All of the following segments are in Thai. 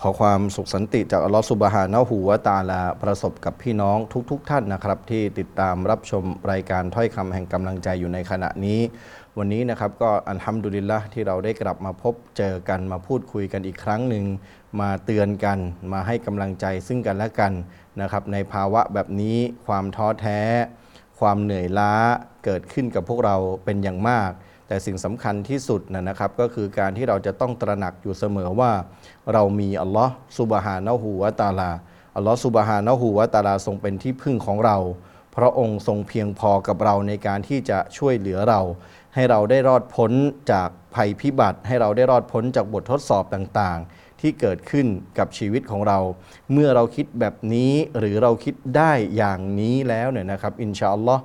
ขอความสุขสันติจากอัลลอฮฺสุบฮานะหูวะตาลาประสบกับพี่น้องทุกๆทท่านนะครับ ที่ติดตามรับชมรายการถ้อยคำแห่งกำลังใจอยู่ในขณะนี้ วันนี้นะครับก็อันฮัมดุลิลละที่เราได้กลับมาพบเจอกันมาพูดคุยกันอีกครั้งหนึ่งมาเตือนกันมาให้กำลังใจซึ่งกันและกันนะครับในภาวะแบบนี้ความท้อแท้ ความเหนื่อยล้าเกิดขึ้นกับพวกเราเป็นอย่างมาก แต่สิ่งสำคัญที่สุดนะนะครับ ก็คือการที่เราจะต้องตระหนักอยู่เสมอว่า เรามีอัลลอฮ์ซุบฮานะฮูวะตาลาอัลลอฮ์ซุบฮานะฮูวะตาลาทรงเป็นที่พึ่งของเรา พระองค์ทรงเพียงพอกับเราในการที่จะช่วยเหลือเรา ให้เราได้รอดพ้นจากภัยพิบัติ ให้เราได้รอดพ้นจากบททดสอบต่างๆ ที่เกิดขึ้นกับชีวิตของเรา เมื่อเราคิดแบบนี้หรือเราคิดได้อย่างนี้แล้วเนี่ยนะครับอินชาอัลลอฮ์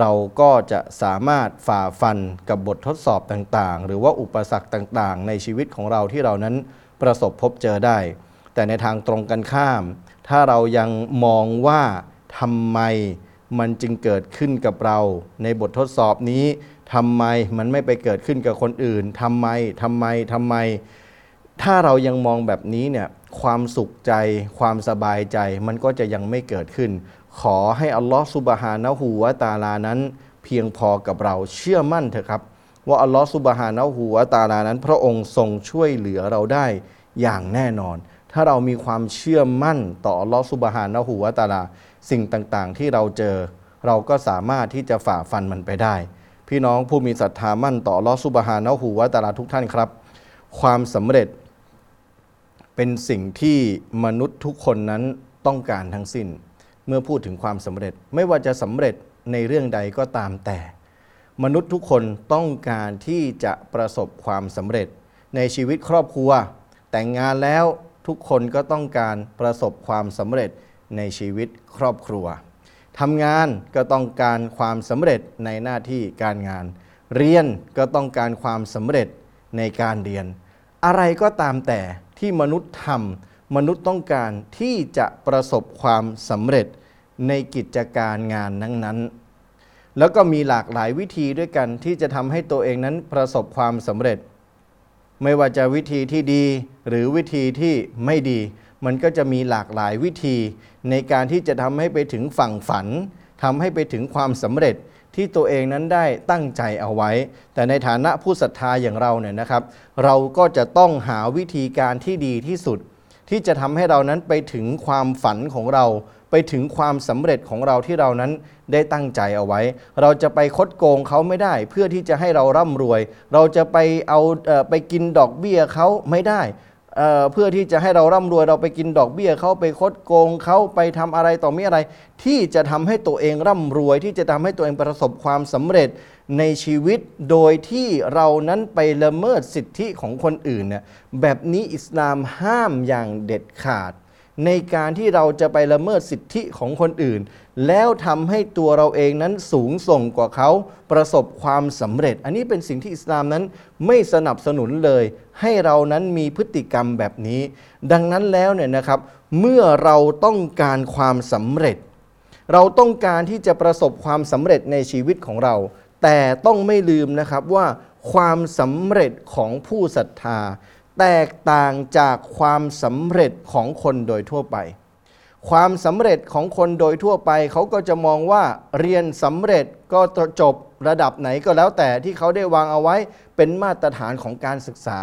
เราก็จะสามารถฝ่าฟันกับบททดสอบต่างๆ หรือว่าอุปสรรคต่างๆ ในชีวิตของเราที่เรานั้นประสบพบเจอได้ แต่ในทางตรงกันข้าม ถ้าเรายังมองว่าทำไมมันจึงเกิดขึ้นกับเรา ในบททดสอบนี้ทำไมมันไม่ไปเกิดขึ้นกับคนอื่นทำไมทำไมทำไม ถ้าเรายังมองแบบนี้เนี่ยความสุขใจ ความสบายใจมันก็จะยังไม่เกิดขึ้น ขอให้อัลลอฮฺสุบฮานะฮูวะตาลานั้น เพียงพอกับเราเชื่อมั่นเถอะครับ ว่าอัลลอฮฺสุบฮานะฮูวะตาลานั้น พระองค์ทรงช่วยเหลือเราได้อย่างแน่นอน ถ้าเรามีความเชื่อมั่นต่ออัลลอฮฺสุบฮานะฮูวะตาลา สิ่งต่างๆ ที่เราเจอ เราก็สามารถที่จะฝ่าฟันมันไปได้ พี่น้องผู้มีศรัทธามั่นต่ออัลลอฮฺสุบฮานะฮูวะตาลาทุกท่านครับ ความสำเร็จ เป็นสิ่งที่มนุษย์ทุกคนนั้นต้องการทั้งสิ้น เมื่อพูดถึงความสำเร็จไม่ว่าจะสำเร็จในเรื่องใดก็ตามแต่ มนุษย์ทุกคนต้องการที่จะประสบความสำเร็จ ในชีวิตครอบครัว แต่งงานแล้วทุกคนก็ต้องการประสบความสำเร็จในชีวิตครอบครัวทำงานก็ต้องการความสำเร็จในหน้าที่การงาน เรียนก็ต้องการความสำเร็จในการเรียน อะไรก็ตามแต่ ที่มนุษย์ทำมนุษย์ต้องการที่จะประสบความสำเร็จในกิจการงานนั้นๆ แล้วก็มีหลากหลายวิธีด้วยกันที่จะทำให้ตัวเองนั้นประสบความสำเร็จ ไม่ว่าจะวิธีที่ดีหรือวิธีที่ไม่ดี มันก็จะมีหลากหลายวิธี ในการที่จะทำให้ไปถึงฝั่งฝันทำให้ไปถึงความสำเร็จ ที่ตัวเองนั้นได้ตั้งใจเอาไว้ แต่ในฐานะผู้ศรัทธาอย่างเราเนี่ยนะครับ เราก็จะต้องหาวิธีการที่ดีที่สุด ที่จะทำให้เรานั้นไปถึงความฝันของเรา ไปถึงความสำเร็จของเราที่เรานั้นได้ตั้งใจเอาไว้ เราจะไปคดโกงเขาไม่ได้ เพื่อที่จะให้เราร่ำรวย เราจะไปเอาเอไปกินดอกเบี้ยเขาไม่ได้ เเพื่อที่จะให้เราร่ำรวยเราไปกินดอกเบี้ยเขาไปคดโกงเขาไปทำอะไรต่อมีอะไร ที่จะทำให้ตัวเองร่ำรวย ที่จะทำให้ตัวเองประสบความสำเร็จในชีวิต โดยที่เรานั้นไปละเมิดสิทธิของคนอื่นเนี่ยแบบนี้อิสลามห้ามอย่างเด็ดขาด ในการที่เราจะไปละเมิดสิทธิของคนอื่น แล้วทำให้ตัวเราเองนั้นสูงส่งกว่าเขาประสบความสำเร็จ อันนี้เป็นสิ่งที่อิสลามนั้นไม่สนับสนุนเลย ให้เรานั้นมีพฤติกรรมแบบนี้ ดังนั้นแล้วเนี่ยนะครับเมื่อเราต้องการความสำเร็จ เราต้องการที่จะประสบความสำเร็จในชีวิตของเรา แต่ต้องไม่ลืมนะครับว่าความสำเร็จของผู้ศรัทธา แตกต่างจากความสำเร็จของคนโดยทั่วไป ความสำเร็จของคนโดยทั่วไป เขาก็จะมองว่าเรียนสำเร็จก็จบระดับไหนก็แล้วแต่ที่เขาได้วางเอาไว้เป็นมาตรฐานของการศึกษา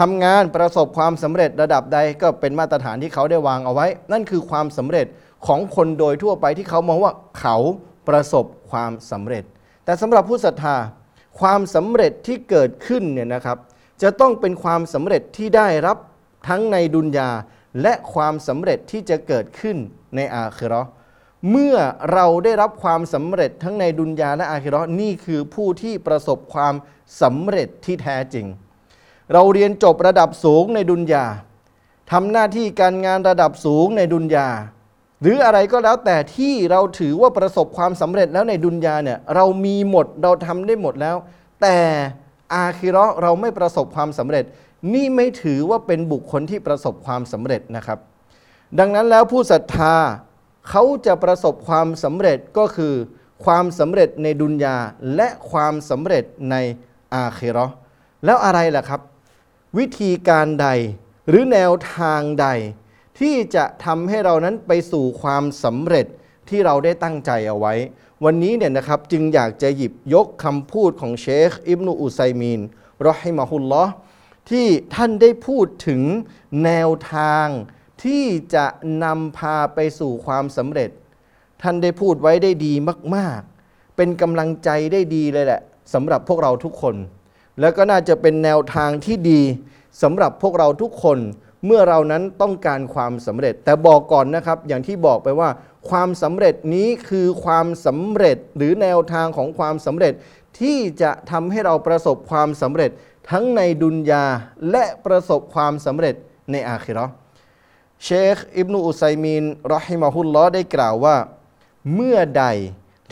ทำงานประสบความสำเร็จระดับใดก็เป็นมาตรฐานที่เขาได้วางเอาไว้ นั่นคือความสำเร็จของคนโดยทั่วไปที่เขามองว่าเขาประสบความสำเร็จ แต่สำหรับผู้ศรัทธาความสำเร็จที่เกิดขึ้นเนี่ยนะครับจะต้องเป็นความสำเร็จที่ได้รับทั้งในดุนยาและความสำเร็จที่จะเกิดขึ้นในอาคิราะห์เมื่อเราได้รับความสำเร็จทั้งในดุนยาและอาคิราะห์นี่คือผู้ที่ประสบความสำเร็จที่แท้จริง เราเรียนจบระดับสูงในดุนยาทำหน้าที่การงานระดับสูงในดุนยาหรืออะไรก็แล้วแต่ที่เราถือว่าประสบความสำเร็จแล้วในดุนยาเนี่ยเรามีหมดเราทำได้หมดแล้ว แต่อาคิเราะเราไม่ประสบความสำเร็จ นี่ไม่ถือว่าเป็นบุคคลที่ประสบความสำเร็จนะครับ ดังนั้นแล้วผู้ศรัทธาเขาจะประสบความสำเร็จก็คือ ความสำเร็จในดุนยาและความสำเร็จในอาคิเราะแล้วอะไรล่ะครับ วิธีการใด หรือแนวทางใด ที่จะทำให้เรานั้นไปสู่ความสำเร็จที่เราได้ตั้งใจเอาไว้ วันนี้เนี่ยนะครับจึงอยากจะหยิบยกคำพูดของเชคอิบนุอุไซมีนรอฮิมะฮุลลอที่ท่านได้พูดถึงแนวทางที่จะนำพาไปสู่ความสำเร็จ ท่านได้พูดไว้ได้ดีมาก ๆ เป็นกำลังใจได้ดีเลยแหละสำหรับพวกเราทุกคน แล้วก็น่าจะเป็นแนวทางที่ดีสำหรับพวกเราทุกคนเมื่อเรานั้นต้องการความสำเร็จ แต่บอกก่อนนะครับ อย่างที่บอกไปว่า ความสำเร็จนี้คือความสำเร็จหรือแนวทางของความสำเร็จ ที่จะทำให้เราประสบความสำเร็จ ทั้งในดุนยาและประสบความสำเร็จในอาคิราะเชคอิบนุอุไซมีนรอฮิมะฮุลลอได้กล่าวว่า เมื่อใด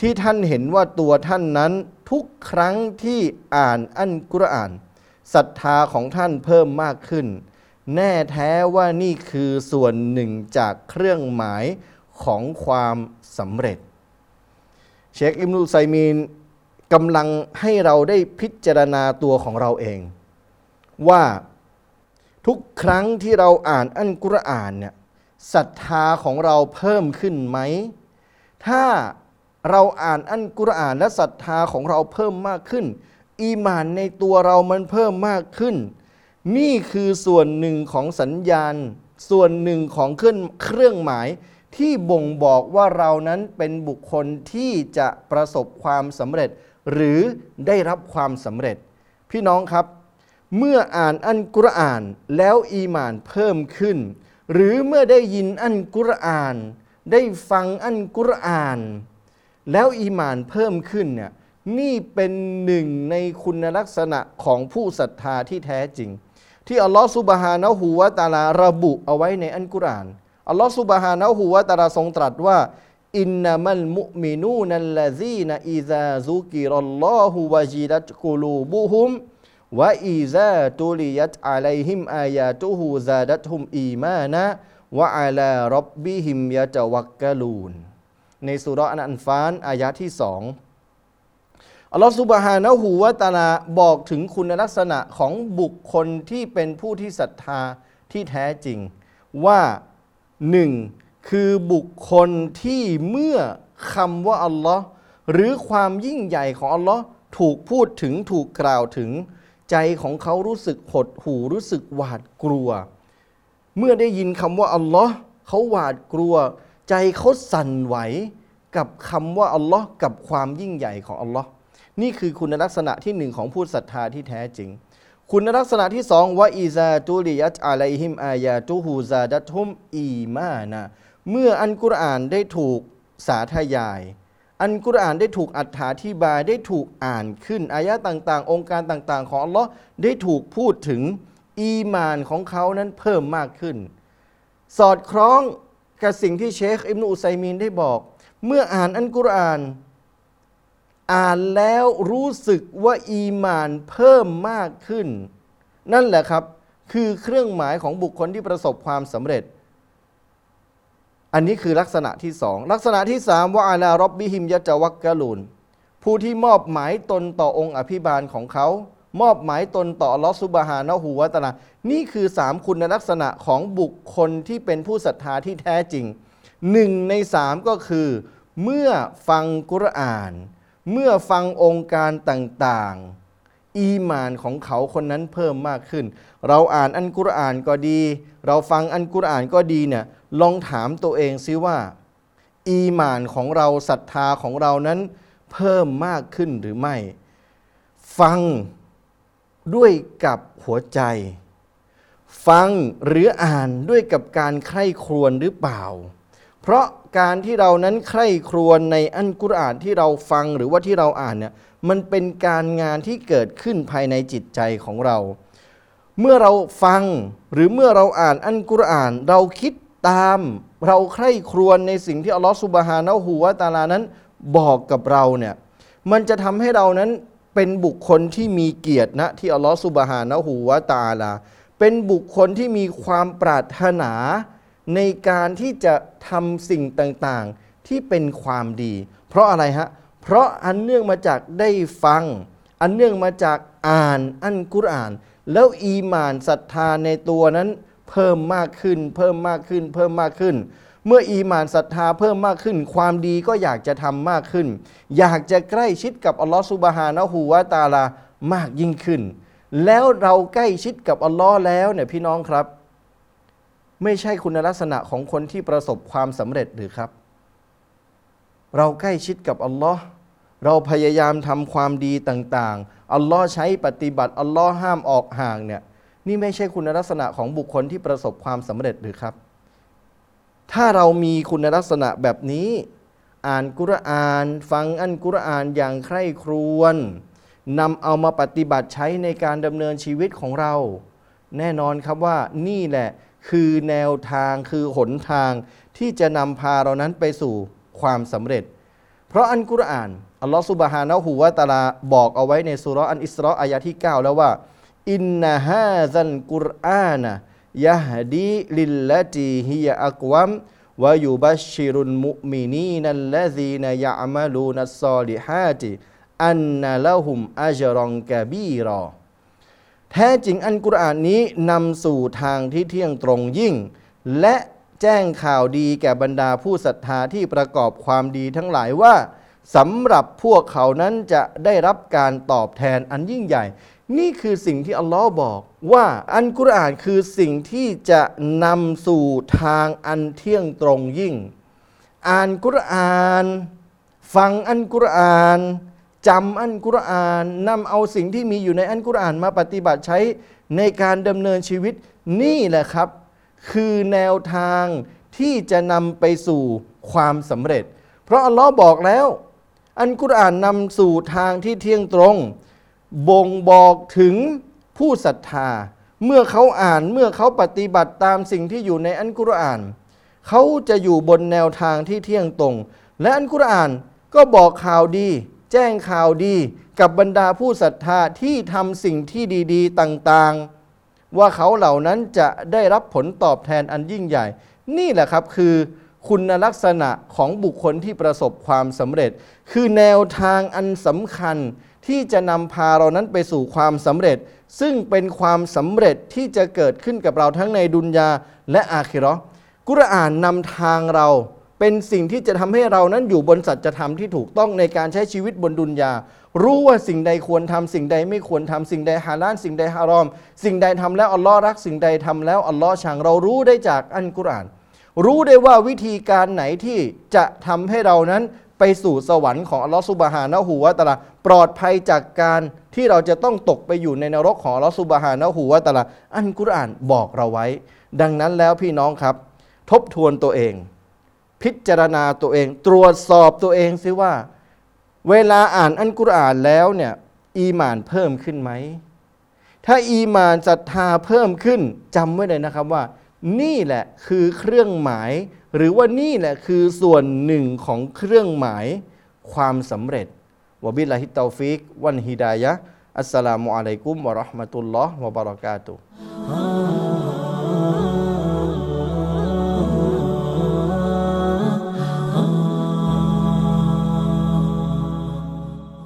ที่ท่านเห็นว่าตัวท่านนั้น ทุกครั้งที่อ่านอันกุรอานศรัทธาของท่านเพิ่มมากขึ้น แน่แท้ว่านี่คือส่วนหนึ่งจากเครื่องหมายของความสำเร็จ เชคอิบนุอุไซมีนกำลังให้เราได้พิจารณาตัวของเราเอง ว่าทุกครั้งที่เราอ่านอันกุรอานเนี่ยศรัทธาของเราเพิ่มขึ้นไหม ถ้า เราอ่านอันกุรอานและศรัทธาของเราเพิ่มมากขึ้น อีหมานในตัวเรามันเพิ่มมากขึ้น นี่คือส่วนหนึ่งของสัญญาณ ส่วนหนึ่งของเครื่องเครื่องหมายที่บ่งบอกว่าเรานั้นเป็นบุคคลที่จะประสบความสำเร็จ หรือได้รับความสำเร็จ พี่น้องครับ เมื่ออ่านอันกุรอานแล้วอีหมานเพิ่มขึ้น หรือเมื่อได้ยินอันกุรอาน ได้ฟังอันกุรอาน แล้วอีมานเพิ่มขึ้นเนี่ยนี่เป็นหนึ่งในคุณลักษณะของผู้ศรัทธาที่แท้จริง ที่อัลลอฮฺสุบฮานะฮูวะตาลาระบุเอาไว้ในอันกุรอานอัลลอฮฺสุบฮานะฮูวะตาลาทรงตรัสว่าอินนามัลมุมินูนัลลซีนอิซาซุกิรัลลอฮุวะจิดัตกุลูบุฮุมวะอีซาตุลิยัตอะลัยฮิมอายาตุฮูซาดัตฮุมอีมานะวะอาลารับบิฮิมยะตะวักกะลูน ในสุราะห์อันฟานอายะที่สองอัลลอฮฺสุบฮานะฮูวะตาลาบอกถึงคุณลักษณะของบุคคลที่เป็นผู้ที่ศรัทธาที่แท้จริง ว่าหนึ่งคือบุคคลที่เมื่อคำว่าอัลลอฮ์หรือความยิ่งใหญ่ของอัลลอฮ์ถูกพูดถึงถูกกล่าวถึง ใจของเขารู้สึกหดหู่รู้สึกหวาดกลัว เมื่อได้ยินคำว่าอัลลอฮ์เขาหวาดกลัว ใจเขาสั่นไหวกับคำว่าอัลลอฮ์กับความยิ่งใหญ่ของอัลลอฮ์นี่คือคุณลักษณะที่หนึ่งของผู้ศรัทธาที่แท้จริง คุณลักษณะที่สองว่าอีซาตุลิยัตอะลัยฮิมอายาตุฮูซาดัตฮุมอีมานะเมื่ออันกุรอานได้ถูกสาธยาย อันกุรอานได้ถูกอธิบายได้ถูกอ่านขึ้นอายะต่างๆ องค์การต่างๆ ของอัลลอฮ์ได้ถูกพูดถึงอีมานของเขานั้นเพิ่มมากขึ้น สอดคล้อง กับสิ่งที่เชคอิบนุอุไซมีนได้บอก เมื่ออ่านอันกุรอาน อ่านแล้วรู้สึกว่าอีมานเพิ่มมากขึ้น นั่นแหละครับ คือเครื่องหมายของบุคคลที่ประสบความสำเร็จ อันนี้คือลักษณะที่สองลักษณะที่สามว่าอาลารบบิฮิมยะจวักกะลูนผู้ที่มอบหมายตนต่อองค์อภิบาลของเขา มอบหมายตนต่อลอฮฺซุบฮานะฮูวะตาลานี่คือสามคุณลักษณะของบุคคลที่เป็นผู้ศรัทธาที่แท้จริงหนึ่งในสามก็คือ เมื่อฟังกุรอาน เมื่อฟังองค์การต่างๆ อีหมานของเขาคนนั้นเพิ่มมากขึ้น เราอ่านอันกุรอานก็ดี เราฟังอันกุรอานก็ดีเนี่ยลองถามตัวเองซิว่า อีหมานของเราศรัทธาของเรานั้นเพิ่มมากขึ้นหรือไม่ ฟัง ด้วยกับหัวใจ ฟังหรืออ่านด้วยกับการใคร่ครวญหรือเปล่า เพราะการที่เรานั้นใคร่ครวญในอันกุรอานที่เราฟังหรือว่าที่เราอ่านเนี่ยมันเป็นการงานที่เกิดขึ้นภายในจิตใจของเรา เมื่อเราฟังหรือเมื่อเราอ่านอันกุรอาน เราคิดตามเราใคร่ครวญในสิ่งที่อัลลอฮฺสุบฮานะฮูวะตาลานั้นบอกกับเราเนี่ยมันจะทำให้เรานั้น เป็นบุคคลที่มีเกียรตินะที่อัลลอฮฺสุบฮานะฮูวะตาลา เป็นบุคคลที่มีความปรารถนา ในการที่จะทำสิ่งต่างๆ ที่เป็นความดี เพราะอะไรฮะ เพราะอันเนื่องมาจากได้ฟัง อันเนื่องมาจากอ่านอันกุรอาน แล้วอีหมานศรัทธาในตัวนั้น เพิ่มมากขึ้น เพิ่มมากขึ้น เพิ่มมากขึ้น เมื่ออีมานศรัทธาเพิ่มมากขึ้น ความดีก็อยากจะทำมากขึ้น อยากจะใกล้ชิดกับอัลลอฮฺสุบฮานะฮูวะตาลามากยิ่งขึ้น แล้วเราใกล้ชิดกับอัลลอฮ์แล้วเนี่ยพี่น้องครับ ไม่ใช่คุณลักษณะของคนที่ประสบความสำเร็จหรือครับ เราใกล้ชิดกับอัลลอฮ์เราพยายามทำความดีต่างๆ อัลลอฮ์ใช้ปฏิบัติ อัลลอฮ์ห้ามออกห่างเนี่ย นี่ไม่ใช่คุณลักษณะของบุคคลที่ประสบความสำเร็จหรือครับ ถ้าเรามีคุณลักษณะแบบนี้ อ่านกุรอาน ฟังอันกุรอานอย่างใคร่ครวญนำเอามาปฏิบัติใช้ในการดำเนินชีวิตของเรา แน่นอนครับว่านี่แหละคือแนวทางคือหนทางที่จะนำพาเรานั้นไปสู่ความสำเร็จ เพราะอันกุรอานอัลลอฮฺสุบฮานะฮูวะตาลาบอกเอาไว้ในสุร์อันอิสราอายะที่ 9 แล้วว่า อินนาฮาซันกุรอานะ ยะฮดีลิลละตีฮิยะอักวัมวะยุบัชชิรุลมุมินีนัลลซีนยะอมะลูนัสซอลิฮาติอันนละหุมอัจรองกะบีรอ แท้จริงอันกุรอานนี้นำสู่ทางที่เที่ยงตรงยิ่ง และแจ้งข่าวดีแก่บรรดาผู้ศรัทธาที่ประกอบความดีทั้งหลายว่าสำหรับพวกเขานั้นจะได้รับการตอบแทนอันยิ่งใหญ่ นี่คือสิ่งที่อัลลอฮ์บอกว่าอันกุรอานคือสิ่งที่จะนำสู่ทางอันเที่ยงตรงยิ่ง อ่านกุรอาน ฟังอันกุรอานจำอันกุรอานนำเอาสิ่งที่มีอยู่ในอันกุรอานมาปฏิบัติใช้ในการดำเนินชีวิตนี่แหละครับ คือแนวทางที่จะนำไปสู่ความสำเร็จ เพราะอัลลอฮ์บอกแล้ว อันกุรอานนำสู่ทางที่เที่ยงตรง บ่งบอกถึงผู้ศรัทธา เมื่อเขาอ่านเมื่อเขาปฏิบัติตามสิ่งที่อยู่ในอันกุรอาน เขาจะอยู่บนแนวทางที่เที่ยงตรง และอันกุรอานก็บอกข่าวดี แจ้งข่าวดีกับบรรดาผู้ศรัทธาที่ทำสิ่งที่ดี ๆ ต่างๆ ว่าเขาเหล่านั้นจะได้รับผลตอบแทนอันยิ่งใหญ่ นี่แหละครับคือคุณลักษณะของบุคคลที่ประสบความสำเร็จ คือแนวทางอันสำคัญ ที่จะนำพาเรานั้นไปสู่ความสำเร็จ ซึ่งเป็นความสำเร็จที่จะเกิดขึ้นกับเราทั้งในดุนยาและอาคิราะห์กุรอานนำทางเราเป็นสิ่งที่จะทำให้เรานั้นอยู่บนสัจธรรมที่ถูกต้องในการใช้ชีวิตบนดุนยา รู้ว่าสิ่งใดควรทำสิ่งใดไม่ควรทำสิ่งใดฮาลาลสิ่งใดฮารอม สิ่งใดทำแล้วอัลลอฮ์รักสิ่งใดทำแล้วอัลลอฮ์ชังเรารู้ได้จากอันกุรอาน รู้ได้ว่าวิธีการไหนที่จะทำให้เรานั้น ไปสู่สวรรค์ของอัลลอฮ์ซุบฮานะฮูวะตะลาปลอดภัยจากการที่เราจะต้องตกไปอยู่ในนรกของอัลลอฮ์ซุบฮานะฮูวะตะอาลาอันกุรอานบอกเราไว้ ดังนั้นแล้วพี่น้องครับ ทบทวนตัวเอง พิจารณาตัวเอง ตรวจสอบตัวเองซิว่า เวลาอ่านอันกุรอานแล้วเนี่ยอีหมานเพิ่มขึ้นไหมถ้าอีหมานศรัทธาเพิ่มขึ้นจำไว้เลยนะครับว่า นี่แหละคือเครื่องหมาย หรือว่านี่แหละคือส่วนหนึ่งของเครื่องหมายความสำเร็จوبالله التوفيق والهداية السلام عليكم ورحمة الله وبركاته